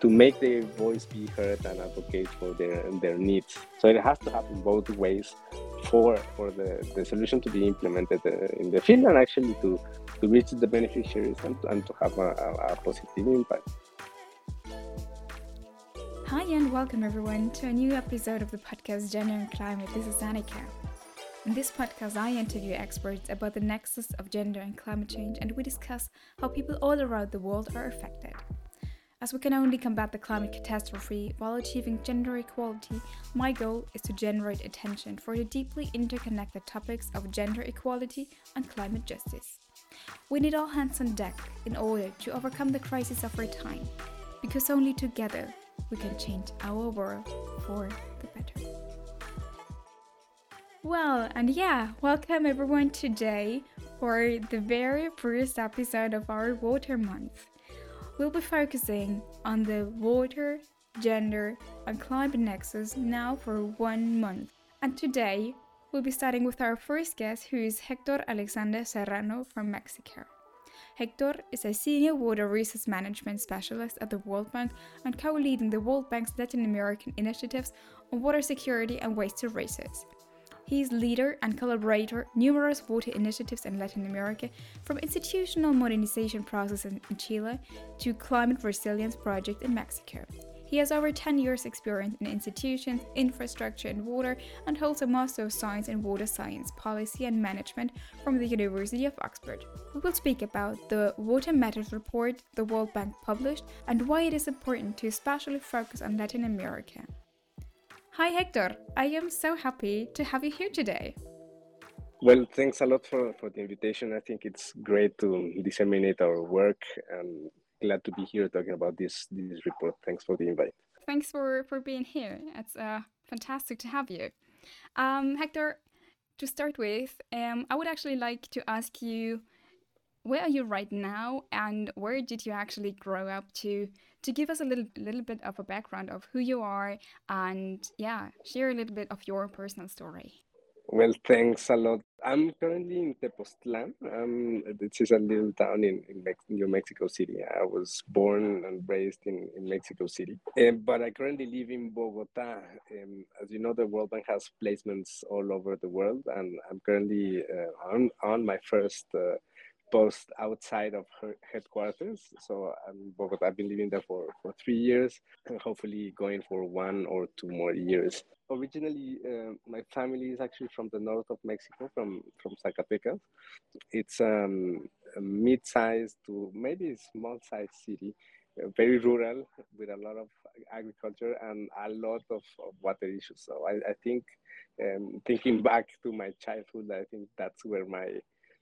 to make their voice be heard and advocate for their their needs. So it has to happen both ways for for the, the solution to be implemented uh, in the field and actually to, to reach the beneficiaries and, and to have a, a, positive impact. Hi and welcome everyone to a new episode of the podcast Gender and Climate. This is Annika. In this podcast, I interview experts about the nexus of gender and climate change, and we discuss how people all around the world are affected. As we can only combat the climate catastrophe while achieving gender equality, my goal is to generate attention for the deeply interconnected topics of gender equality and climate justice. We need all hands on deck in order to overcome the crisis of our time, because only together we can change our world for. Well, and yeah, welcome everyone today for the very first episode of our Water Month we'll be focusing on the water, gender, and climate nexus now for one month. And today, we'll be starting with our first guest, who is Hector Alexander Serrano from Mexico. Hector is a senior water resource management specialist at the World Bank and co leading the World Bank's Latin American initiatives on water security and waste to resource. He is leader and collaborator numerous water initiatives in Latin America, from institutional modernization processes in Chile to climate resilience project in Mexico. He has over 10 years experience in institutions, infrastructure and water and holds a Master of Science in Water Science, Policy and Management from the University of Oxford. We will speak about the Water Matters report the World Bank published and why it is important to especially focus on Latin America. Hi, Hector. I am so happy to have you here today. Well, thanks a lot for, for the invitation. I think it's great to disseminate our work and glad to be here talking about this this report. Thanks for the invite. Thanks for, for being here. It's uh, fantastic to have you. Um, Hector, to start with, um, I would actually like to ask you where are you right now and where did you actually grow up to to give us a little little bit of a background of who you are and yeah, share a little bit of your personal story. Well, thanks a lot. I'm currently in Tepoztlan. Um, this is a little town in, in Mex- New Mexico City. I was born and raised in, in Mexico City. Um, but I currently live in Bogota. Um, as you know, the World Bank has placements all over the world, and I'm currently uh, on, on my first uh, post outside of her headquarters. So um, Bogota, I've been living there for, for three years and hopefully going for one or two more years. Originally, uh, my family is actually from the north of Mexico, from, from Zacatecas. It's um, a mid-sized to maybe small-sized city, uh, very rural with a lot of agriculture and a lot of, of water issues. So I, I think, um, thinking back to my childhood, I think that's where my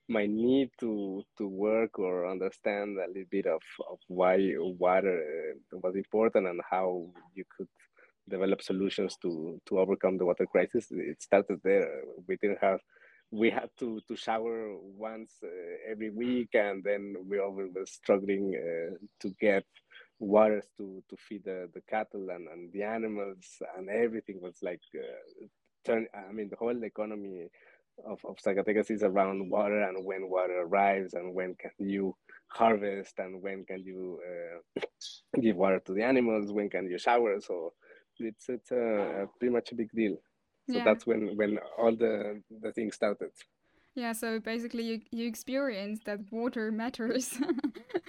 my need to to work or understand a little bit of, of why water uh, was important and how you could develop solutions to to overcome the water crisis. It started there. We didn't have we had to to shower once uh, every week and then we always were struggling uh, to get waters to to feed the, the cattle and, and the animals and everything was like uh, turn i mean the whole economy of, of Zacatecas is around water and when water arrives and when can you harvest and when can you uh, give water to the animals, when can you shower. So it's it's a, a pretty much a big deal. So yeah. that's when when all the the things started. Yeah, so basically you, you experience that water matters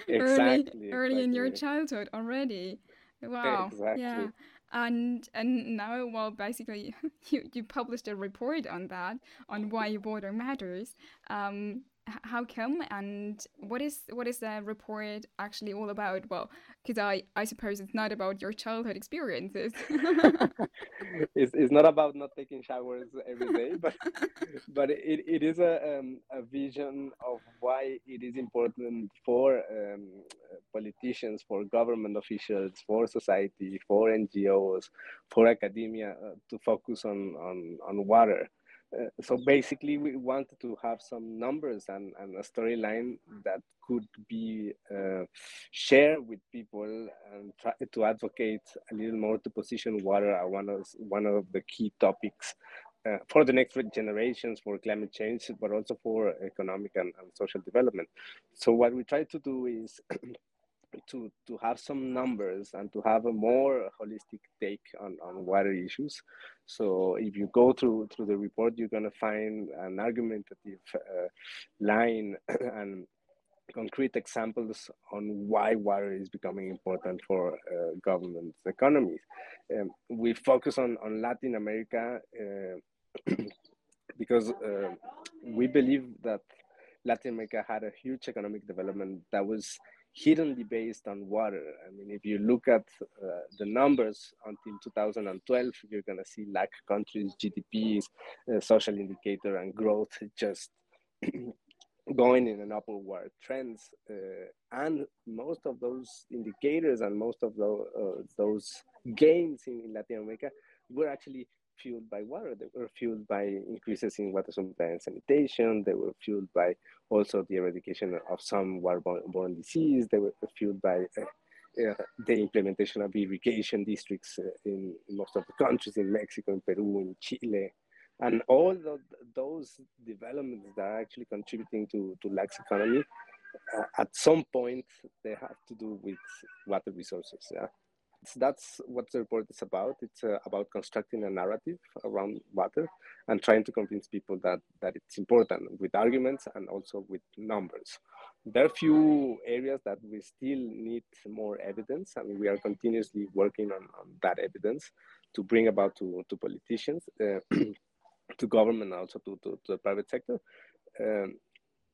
exactly, early exactly. early in your childhood already. Wow. Exactly. Yeah and and now well basically you, you published a report on that on why water matters. Um how come? And what is what is the report actually all about? Well because i i suppose it's not about your childhood experiences. It's, it's not about not taking showers every day but but it, it is a, um, a vision of why it is important for um, politicians for government officials for society for ngos for academia uh, to focus on on on water uh, so basically, we wanted to have some numbers and, and a storyline that could be uh, shared with people and try to advocate a little more to position water as one of one of the key topics uh, for the next generations for climate change, but also for economic and, and social development. So what we try to do is to to have some numbers and to have a more holistic take on, on water issues. So if you go through through the report, you're gonna find an argumentative uh, line and concrete examples on why water is becoming important for uh, governments' economies. Um, we focus on, on Latin America uh, because uh, we believe that Latin America had a huge economic development that was hiddenly based on water. I mean, if you look at uh, the numbers until 2012, you're going to see like countries' GDPs, uh, social indicator, and growth just going in an upward trends. Uh, and most of those indicators and most of the, uh, those gains in, in Latin America were actually fueled by water. They were fueled by increases in water supply and sanitation. They were fueled by also the eradication of some waterborne disease. They were fueled by uh, uh, the implementation of irrigation districts uh, in most of the countries, in Mexico, in Peru, in Chile. And all of those developments that are actually contributing to, to LAC's economy, uh, at some point, they have to do with water resources. Yeah? That's what the report is about. It's uh, about constructing a narrative around water and trying to convince people that, that it's important with arguments and also with numbers. There are few areas that we still need more evidence, and we are continuously working on, on that evidence to bring about to, to politicians, uh, to government, also to, to, to the private sector. Um,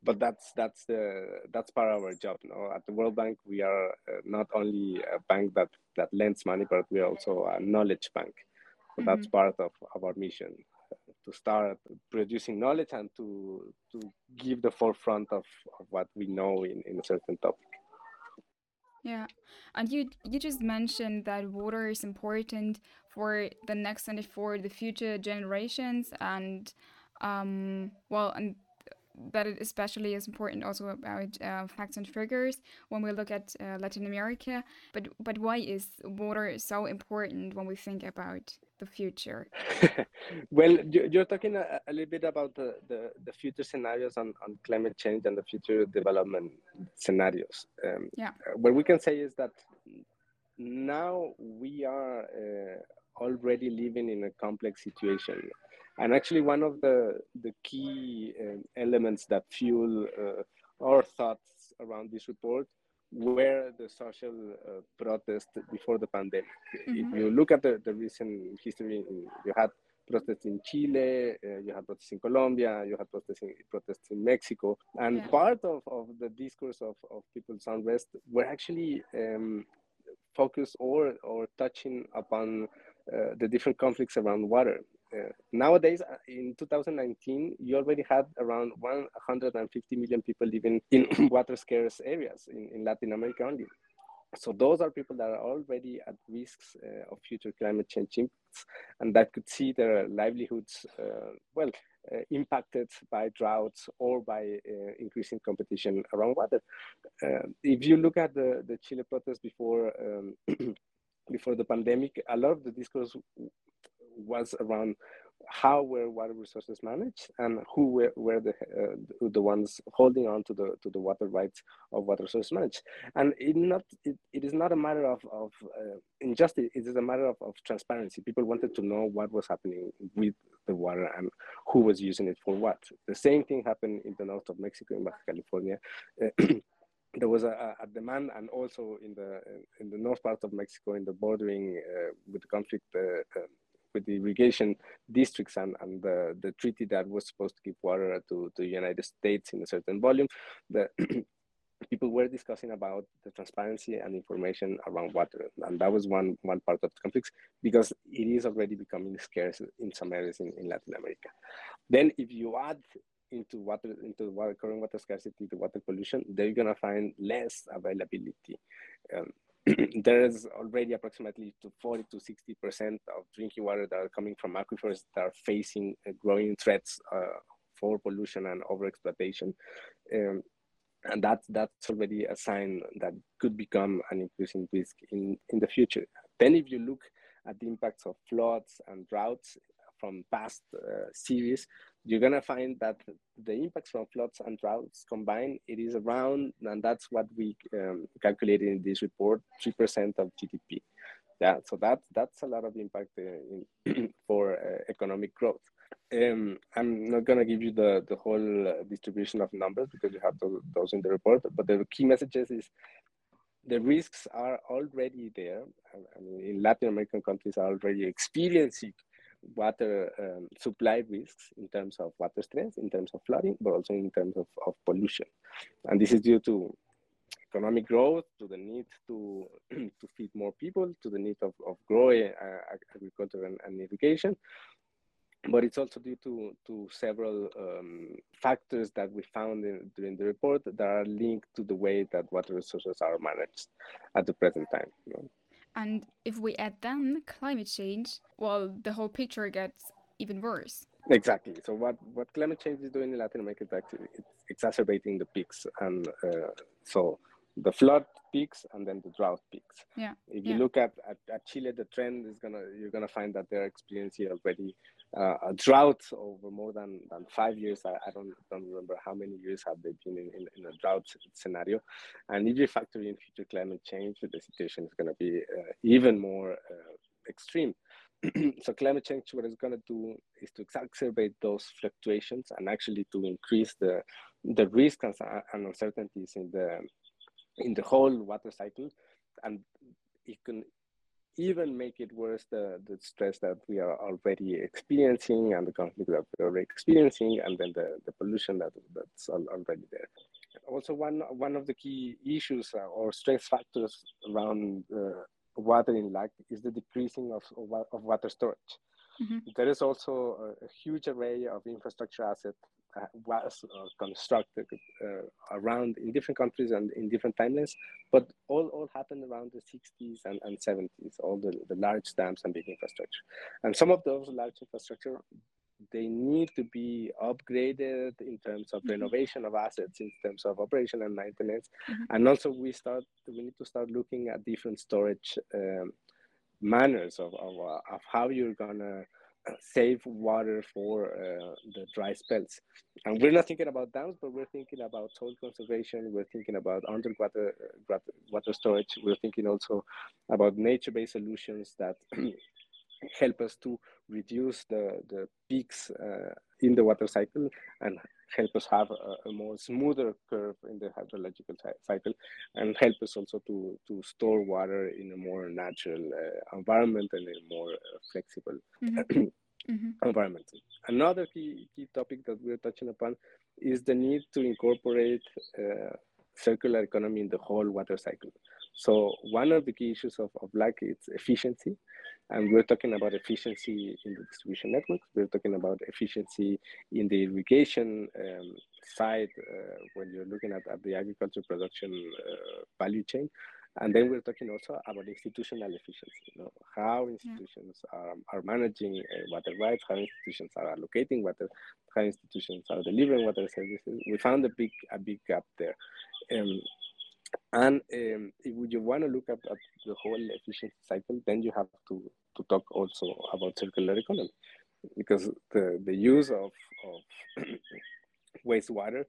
but that's that's the that's part of our job. Know? At the World Bank, we are uh, not only a bank that that lends money, but we are also a knowledge bank. So mm-hmm. that's part of, of our mission to start producing knowledge and to to give the forefront of, of what we know in, in a certain topic. Yeah, and you you just mentioned that water is important for the next and for the future generations, and um, well, and that it especially is important also about uh, facts and figures when we look at uh, Latin America. But but why is water so important when we think about the future? well, you're talking a, a, little bit about the, the, the, future scenarios on, on climate change and the future development scenarios. Um, yeah. Uh, what we can say is that now we are uh, already living in a complex situation and actually, one of the, the key um, elements that fuel uh, our thoughts around this report were the social uh, protests before the pandemic. Mm-hmm. If you look at the, the recent history, you had protests in Chile, uh, you had protests in Colombia, you had protests in, protests in Mexico. And yeah. part of, of the discourse of, of people's unrest were actually um, focused or, or touching upon uh, the different conflicts around water. Uh, nowadays, uh, in 2019, you already had around 150 million people living in water scarce areas in, in Latin America only. So those are people that are already at risks uh, of future climate change impacts, and that could see their livelihoods, uh, well, uh, impacted by droughts or by uh, increasing competition around water. if you look at the, the Chile protests before um, before the pandemic, a lot of the discourse was around how were water resources managed and who were, were the uh, the ones holding on to the to the water rights of water resource managed. And it not it, it is not a matter of, of uh, injustice it is a matter of, of transparency. People wanted to know what was happening with the water and who was using it for what. The same thing happened in the north of mexico in baja california. Uh, there was a, a, demand, and also in the in the north part of Mexico, in the bordering uh, with the conflict uh, uh, with the irrigation districts and, and the, the treaty that was supposed to give water to, to the United States in a certain volume, the people were discussing about the transparency and information around water. And that was one, one part of the conflicts because it is already becoming scarce in some areas in, in Latin America. Then if you add into water, into water, current water scarcity, the water pollution, they're gonna find less availability. Um, there is already approximately to 40 to 60 percent of drinking water that are coming from aquifers that are facing uh, growing threats uh, for pollution and overexploitation. Um, and that's that's already a sign that could become an increasing risk in, in the future. Then if you look at the impacts of floods and droughts, from past uh, series, you're gonna find that the impacts from floods and droughts combined, it is around, and that's what we um, calculated in this report, three percent of GDP. Yeah, so that that's a lot of impact uh, in, for uh, economic growth. Um, I'm not gonna give you the the whole uh, distribution of numbers because you have those, those in the report, but the key messages is the risks are already there. I mean, in Latin American countries are already experiencing water um, supply risks in terms of water stress, in terms of flooding, but also in terms of, of pollution. And this is due to economic growth, to the need to, to feed more people, to the need of, of growing uh, agriculture and, and, irrigation. But it's also due to, to several um, factors that we found in, during the report that are linked to the way that water resources are managed at the present time. You know? And if we add then climate change, well, the whole picture gets even worse. Exactly. So what, what climate change is doing in Latin America is actually it's exacerbating the peaks, and uh, so the flood peaks and then the drought peaks. Yeah. If you yeah. look at, at, at, Chile, the trend is gonna you're gonna find that they're experiencing already uh, a drought over more than, than five years. I, I, don't don't remember how many years have they been in, in, in a drought scenario. And if you factor in future climate change, the situation is gonna be uh, even more uh, extreme. so climate change, what it's gonna do is to exacerbate those fluctuations and actually to increase the the risks and uncertainties in the in the whole water cycle and it can even make it worse the, the stress that we are already experiencing and the conflict that we're already experiencing and then the, the pollution that, that's already there. Also, one, one of the key issues uh, or stress factors around uh, water in LAC is the decreasing of, of water storage. Mm-hmm. There is also a, a, huge array of infrastructure assets uh, was uh, constructed uh, around in different countries and in different timelines, but all, all happened around the 60s and, and 70s, all the, the large dams and big infrastructure. And some of those large infrastructure, they need to be upgraded in terms of mm-hmm. renovation of assets, in terms of operation and maintenance. Mm-hmm. And also we start, we need to start looking at different storage um, manners of, of, uh, of how you're gonna save water for uh, the dry spells. And we're not thinking about dams, but we're thinking about soil conservation. We're thinking about underwater uh, water storage. We're thinking also about nature-based solutions that help us to reduce the, the peaks uh, in the water cycle and help us have a, a, more smoother curve in the hydrological cycle and help us also to, to store water in a more natural uh, environment and a more uh, flexible mm-hmm. mm-hmm. environment. Another key, key topic that we're touching upon is the need to incorporate uh, circular economy in the whole water cycle. So one of the key issues of, of LAC is efficiency. And we're talking about efficiency in the distribution networks. We're talking about efficiency in the irrigation um, side uh, when you're looking at, at the agriculture production uh, value chain. And then we're talking also about institutional efficiency, you know, how institutions yeah. are, are managing uh, water rights, how institutions are allocating water, how institutions are delivering water services. We found a big, a big gap there. Um, and um, if you want to look at, at, the whole efficiency cycle, then you have to, to talk also about circular economy because the, the use of, of wastewater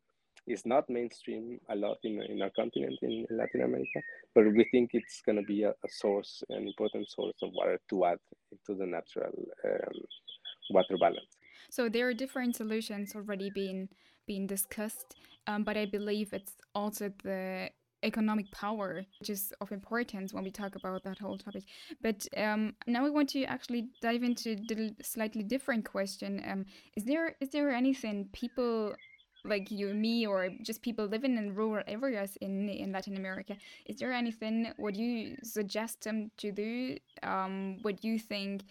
is not mainstream a lot in, in our continent, in, in Latin America, but we think it's going to be a, a, source, an important source of water to add into the natural um, water balance. So there are different solutions already being being discussed, um, but I believe it's also the economic power, which is of importance when we talk about that whole topic. But um, now we want to actually dive into the slightly different question. Um, is there is there anything people like you and me or just people living in rural areas in in Latin America is there anything would you suggest them to do um what you think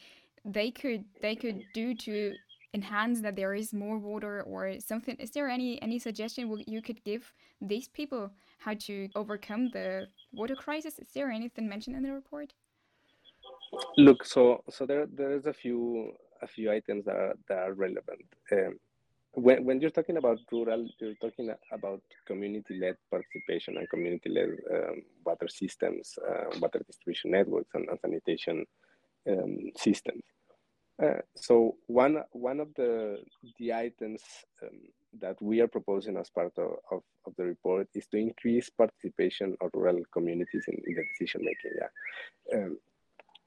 they could they could do to enhance that there is more water or something. Is there any any suggestion you could give these people how to overcome the water crisis? Is there anything mentioned in the report? Look so so there there is a few a few items that are that are relevant. Um, when, when you're talking about rural, you're talking about community-led participation and community-led um, water systems, uh, water distribution networks, and, and sanitation um, systems. Uh, so one one of the the items um, that we are proposing as part of, of, of, the report is to increase participation of rural communities in, in the decision making. Yeah. Um,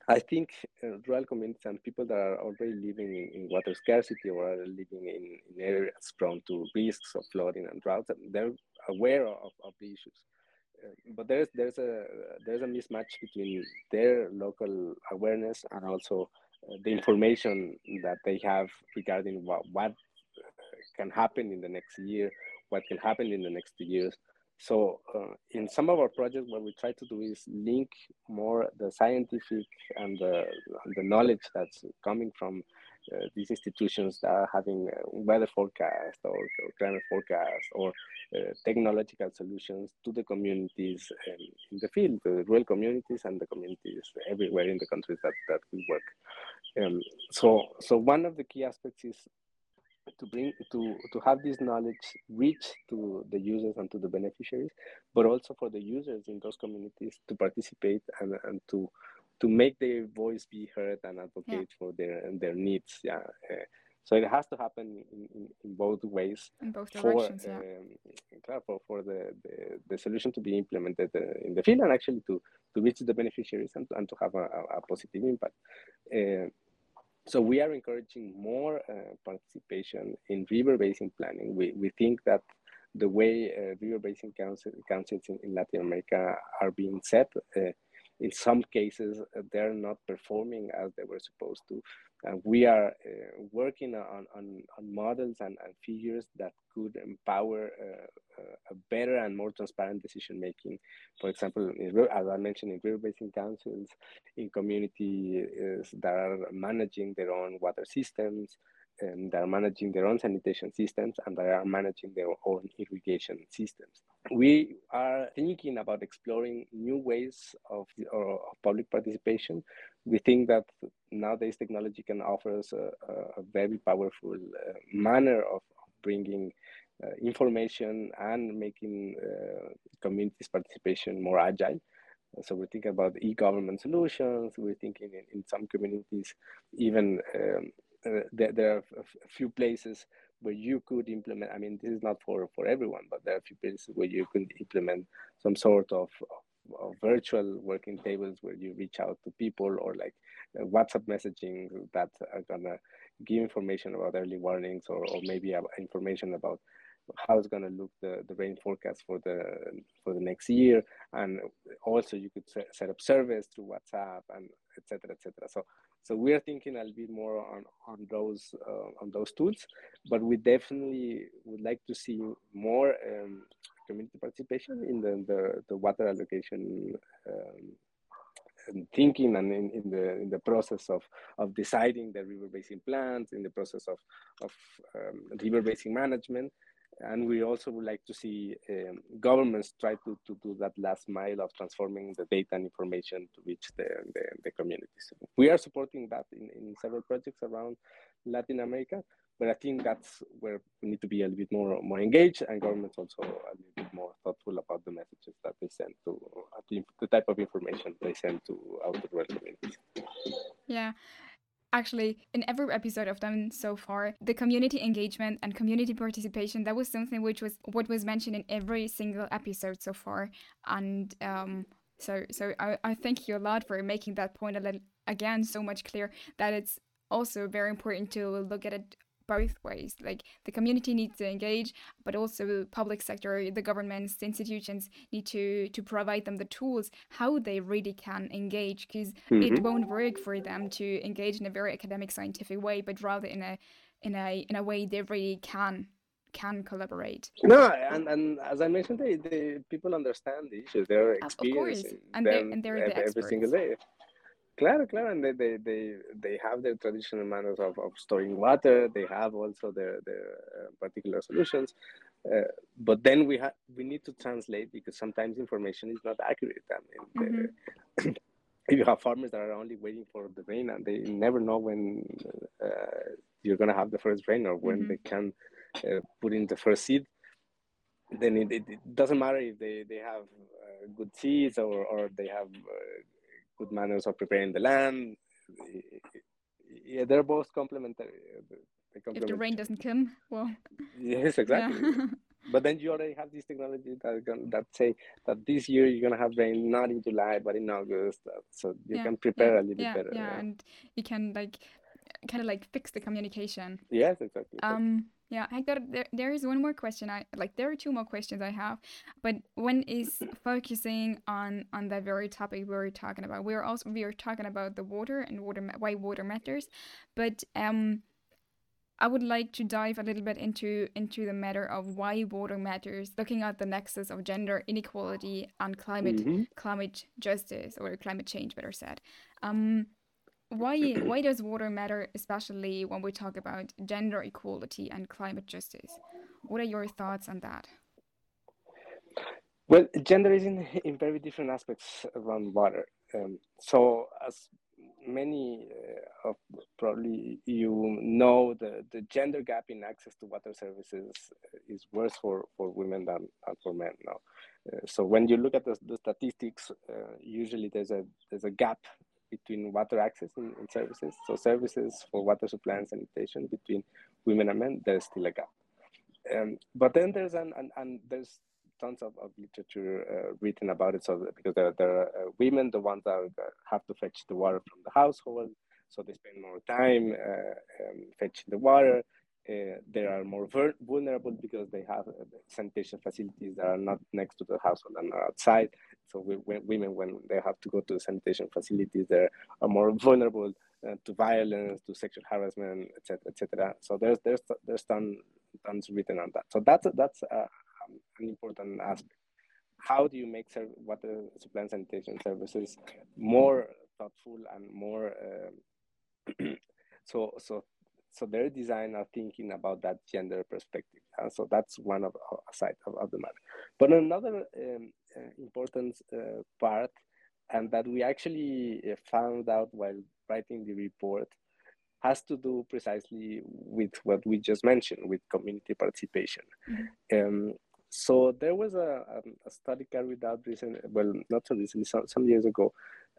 I think uh, rural communities and people that are already living in, in water scarcity or are living in, in, areas prone to risks of flooding and drought, they're aware of, of the issues. Uh, but there's there's a there's a mismatch between their local awareness and also the information that they have regarding what, what can happen in the next year, what can happen in the next years. So uh, in some of our projects, what we try to do is link more the scientific and the, the knowledge that's coming from uh, these institutions that are having weather forecast or, or, climate forecast or uh, technological solutions to the communities um, in the field, the rural communities and the communities everywhere in the countries that, that we work. Um, so, so one of the key aspects is to bring to to have this knowledge reach to the users and to the beneficiaries but also for the users in those communities to participate and, and to to make their voice be heard and advocate yeah. for their their needs yeah uh, so it has to happen in, in, in both ways in both directions for, yeah. um, for, for the, the, the, solution to be implemented uh, in the field and actually to, to reach the beneficiaries and, and to have a, a positive impact uh, so we are encouraging more uh, participation in river basin planning. We, we think that the way uh, river basin council, councils in, in, Latin America are being set, uh, in some cases, uh, they're not performing as they were supposed to. And we are uh, working on, on, on models and, and figures that could empower uh, a better and more transparent decision making. For example, as I mentioned, in river basin councils, in communities that are managing their own water systems, and they are managing their own sanitation systems and they are managing their own irrigation systems. We are thinking about exploring new ways of, of public participation. We think that nowadays technology can offer us a, a very powerful uh, manner of, bringing uh, information and making uh, communities participation more agile. So we're thinking about e-government solutions. We're thinking in, in some communities, even um, there, there, are a few places where you could implement. I mean, this is not for for everyone, but there are a few places where you could implement some sort of, of, of virtual working tables where you reach out to people or like uh, WhatsApp messaging that are gonna give information about early warnings or, or maybe information about how it's going to look the, the rain forecast for the for the next year and also you could set, up surveys through whatsapp and etc etc so so we are thinking a little bit more on on those uh, on those tools but we definitely would like to see more um, community participation in the the, the water allocation um, thinking and in, in, the in the process of of deciding the river basin plans in the process of of um, river basin management and we also would like to see um, governments try to, to do that last mile of transforming the data and information to reach the, the, the communities. We are supporting that in, in several projects around Latin America, but I think that's where we need to be a little bit more, more engaged and governments also a little bit more thoughtful about the messages that they send to, the, the type of information they send to outer rural communities. Yeah, actually in every episode I've done so far, the community engagement and community participation that was something which was what was mentioned in every single episode so far. And um, so so I, I thank you a lot for making that point a little, again so much clear that it's also very important to look at it both ways. Like the community needs to engage, but also public sector, the governments, the institutions need to to provide them the tools how they really can engage, because mm-hmm. it won't work for them to engage in a very academic, scientific way, but rather in a in a in a way they really can can collaborate. No, and, and as I mentioned, they, the people understand the issues. They're experiencing and they're, and they're the every single day. Claro, claro, and they, they, they, they have their traditional manners of, of storing water. They have also their, their uh, particular solutions. Uh, but then we have we need to translate because sometimes information is not accurate. I mean, mm-hmm. if you have farmers that are only waiting for the rain and they never know when uh, you're going to have the first rain or when mm-hmm. they can uh, put in the first seed, then it, it, it, doesn't matter if they, they have uh, good seeds or, or they have uh, good manners of preparing the land. yeah, they're both complementary. If the rain doesn't come, well. Yes, exactly. Yeah. but then you already have these technologies that that say that this year you're gonna have rain not in July but in August, uh, so you yeah, can prepare yeah, a little yeah, better. Yeah, and you can like kind of like fix the communication. Yes, exactly. Um, yeah, got there. There is one more question. I like there are two more questions I have, but one is focusing on on the very topic we were talking about. We are also we are talking about the water and water why water matters, but um, I would like to dive a little bit into into the matter of why water matters, looking at the nexus of gender inequality and climate mm-hmm. climate justice or climate change, better said. Um, why why does water matter, especially when we talk about gender equality and climate justice? What are your thoughts on that? Well, gender is in, in very different aspects around water. Um, so, as many uh, of probably you know, the, the gender gap in access to water services is worse for, for women than, than for men now. Uh, so when you look at the, the statistics, uh, usually there's a there's a gap between water access and, and, services. So services for water supply and sanitation between women and men, there's still a gap. Um, but then there's an, an, and there's tons of, of literature uh, written about it. So because there, there are uh, women, the ones that have to fetch the water from the household, so they spend more time uh, um, fetching the water. Uh, they are more vulnerable because they have uh, sanitation facilities that are not next to the household and are outside. So we, when, women, when they have to go to sanitation facilities, they are more vulnerable uh, to violence, to sexual harassment, etc., etc. So there's there's there's tons tons written on that. So that's that's uh, um, an important aspect. How do you make water supply and sanitation services more thoughtful and more so so so their design are thinking about that gender perspective. Uh, so that's one of a side of, of the matter. But another um, uh, important uh, part, and that we actually uh, found out while writing the report, has to do precisely with what we just mentioned, with community participation. Mm-hmm. Um, so there was a, um, a, study carried out recently, well, not so recently, some, some years ago,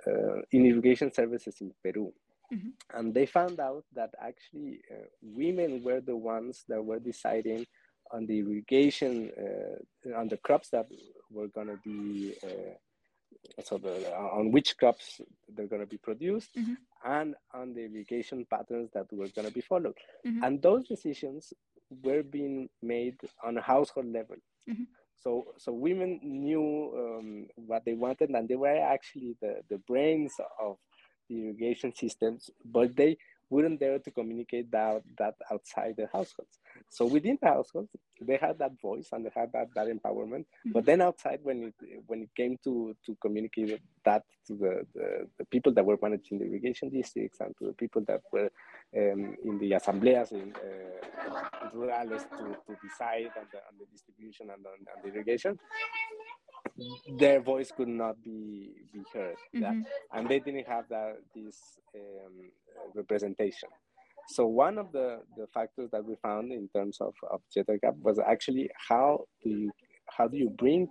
uh, in irrigation services in Peru. Mm-hmm. And they found out that actually uh, women were the ones that were deciding on the irrigation, uh, on the crops that were going to be, uh, so the, on which crops they're going to be produced, mm-hmm. and on the irrigation patterns that were going to be followed. Mm-hmm. And those decisions were being made on a household level. Mm-hmm. So, so women knew um, what they wanted, and they were actually the, the brains of the irrigation systems, but they wouldn't dare to communicate that, that outside the households. So within the households, they had that voice and they had that, that empowerment. Mm-hmm. But then outside, when it when it came to to communicate that to the, the, the, people that were managing the irrigation districts and to the people that were um, in the asambleas in uh, rurales to, to decide on the, on the distribution and on, on the irrigation, their voice could not be be heard mm-hmm. and they didn't have that this um, representation so one of the the factors that we found in terms of, of gender gap was actually how do you how do you bring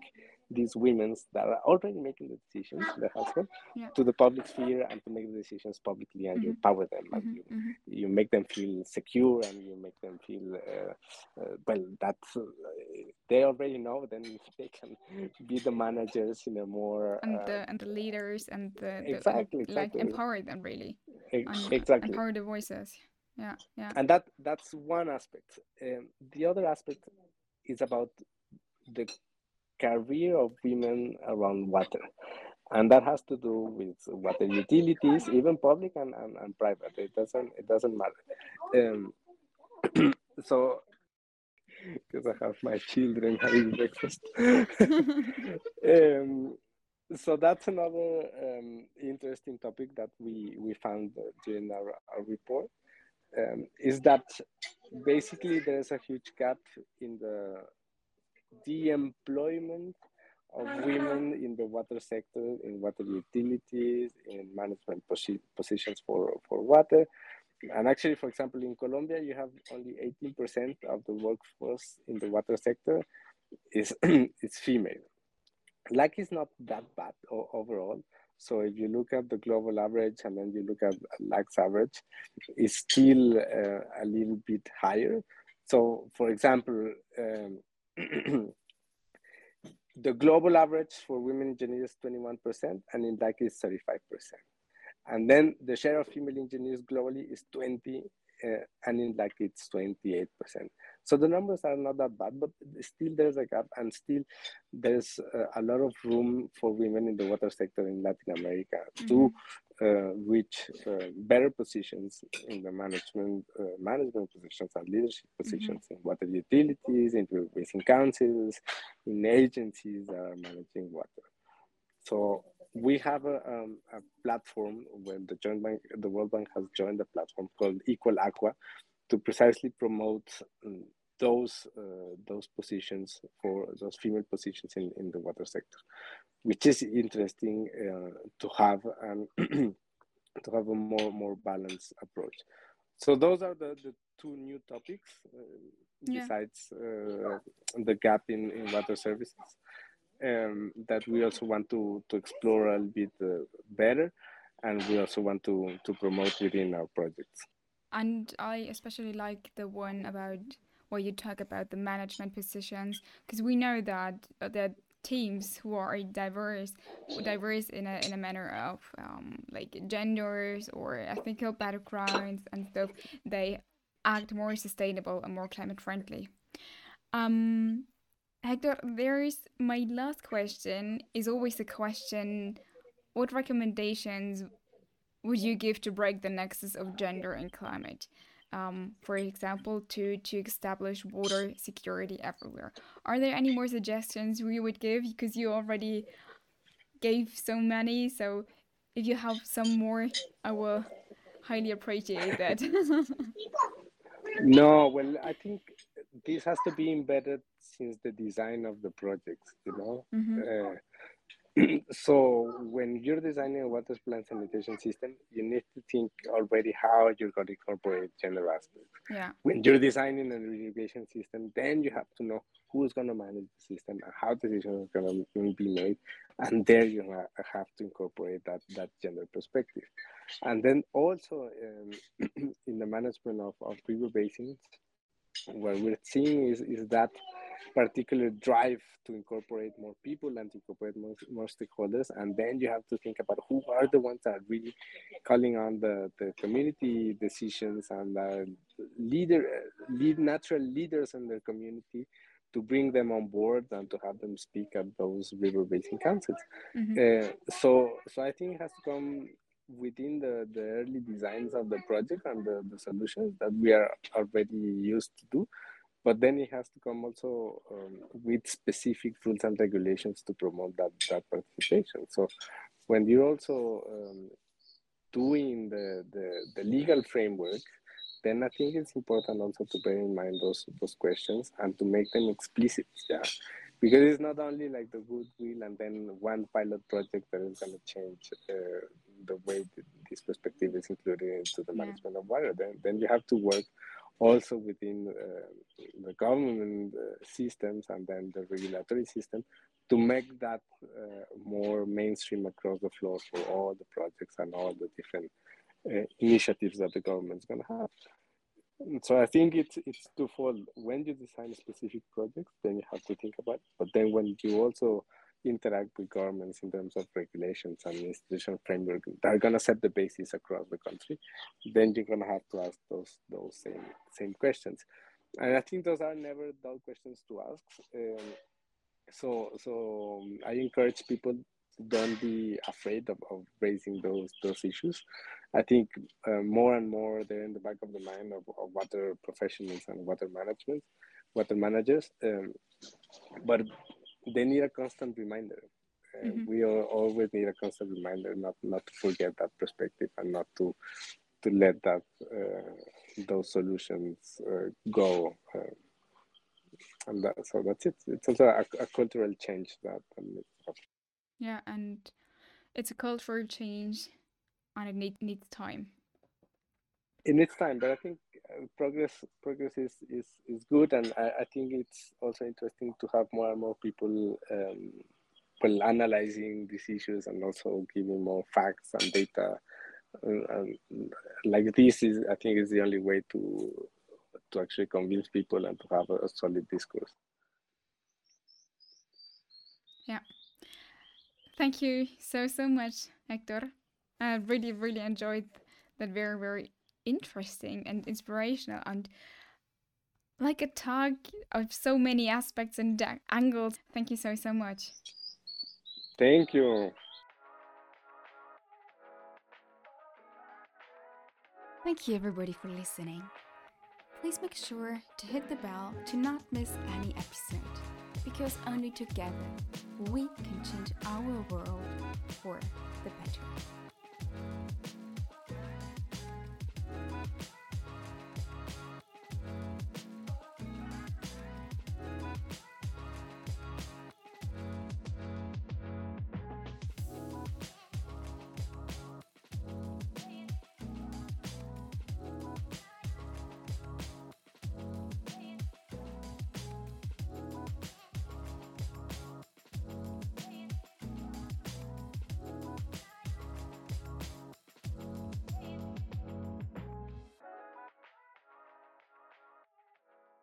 these women that are already making the decisions in the household yeah. to the public sphere and to make the decisions publicly and mm-hmm. you empower them and mm-hmm. you, mm-hmm. you make them feel secure and you make them feel uh, uh, well that uh, they already know then they can be the managers in a more and the uh, and the leaders and the, the exactly, like exactly. empower them really exactly empower the voices yeah yeah and that that's one aspect um, the other aspect is about the career of women around water. And that has to do with water utilities, even public and, and, and private. It doesn't it doesn't matter. Um, so because I have my children having breakfast. um, so that's another um, interesting topic that we, we found during our, our report um, is that basically there's a huge gap in the the employment of women in the water sector, in water utilities, in management posi positions for, for water. And actually, for example, in Colombia, you have only 18% of the workforce in the water sector is, is female. Like it's not that bad overall, So if you look at the global average and then you look at LAC's average, it's still uh, a little bit higher. So for example, um, the global average for women engineers is 21% and in LAC is 35%. And then the share of female engineers globally is 20 uh, and in LAC it's 28%. So the numbers are not that bad, but still there's a gap, and still there's uh, a lot of room for women in the water sector in Latin America mm-hmm. to uh, reach uh, better positions in the management uh, management positions and leadership positions mm-hmm. in water utilities, in basin councils, in agencies that are managing water. So we have a, um, a platform when the joint bank, the World Bank has joined the platform called Equal Aqua to precisely promote um, those uh, those positions for those female positions in, in the water sector, which is interesting uh, to have and to have a more more balanced approach. So those are the, the two new topics uh, yeah. besides uh, the gap in, in water services um, that we also want to, to explore a little bit uh, better and we also want to, to promote within our projects. And I especially like the one about where you talk about the management positions because we know that uh, that teams who are diverse diverse in a, in a manner of um, like genders or ethnical backgrounds and stuff they act more sustainable and more climate friendly um Hector, there is my last question is always the question what recommendations would you give to break the nexus of gender and climate? Um, for example, to, to establish water security everywhere. Are there any more suggestions we would give? Because you already gave so many. So if you have some more, I will highly appreciate that. no, well, I think this has to be embedded since the design of the projects, you know. Mm-hmm. Uh, so when you're designing a water plant sanitation system, you need to think already how you're going to incorporate gender aspects. Yeah. When you're designing an irrigation system, then you have to know who's going to manage the system and how decisions are going to be made, and there you have to incorporate that that gender perspective. And then also um, in the management of, of river basins, what we're seeing is, is that particular drive to incorporate more people and to incorporate more, more stakeholders. And then you have to think about who are the ones that are really calling on the, the community decisions and the leader, lead natural leaders in their community to bring them on board and to have them speak at those river basin councils. Mm-hmm. Uh, so, so I think it has to come within the, the early designs of the project and the, the solutions that we are already used to do. But then it has to come also um, with specific rules and regulations to promote that, that participation. So when you're also um, doing the, the, the legal framework, then I think it's important also to bear in mind those those questions and to make them explicit. Yeah, because it's not only like the goodwill and then one pilot project that is going to change uh, the way this perspective is included into the management of water. Then, then you have to work also within uh, the government uh, systems and then the regulatory system to make that uh, more mainstream across the floor for all the projects and all the different uh, initiatives that the government's going to have. So I think it's it's twofold. When you design specific projects, then you have to think about. It. But then when you also interact with governments in terms of regulations and institutional framework that are going to set the basis across the country, then you're going to have to ask those those same same questions. And I think those are never dull questions to ask. Um, so so I encourage people don't be afraid of, of raising those those issues. I think uh, more and more they're in the back of the mind of, of water professionals and water management, water managers. Um, but they need a constant reminder. Uh, mm-hmm. We always need a constant reminder not not to forget that perspective and not to to let that uh, those solutions uh, go. Uh, and that, so that's it. It's also a, a cultural change that. yeah, and it's a cultural change, and it need, needs time. It needs time, but I think progress progress is, is, is good and I, I think it's also interesting to have more and more people um, well analyzing these issues and also giving more facts and data. And, and like this is, I think, is the only way to to actually convince people and to have a solid discourse. Yeah. Thank you so, so much, Hector. I really, really enjoyed that very, very interesting and inspirational and like a talk of so many aspects and angles. Thank you so, so much. Thank you. Thank you, everybody, for listening. Please make sure to hit the bell to not miss any episode because only together we can change our world for the better.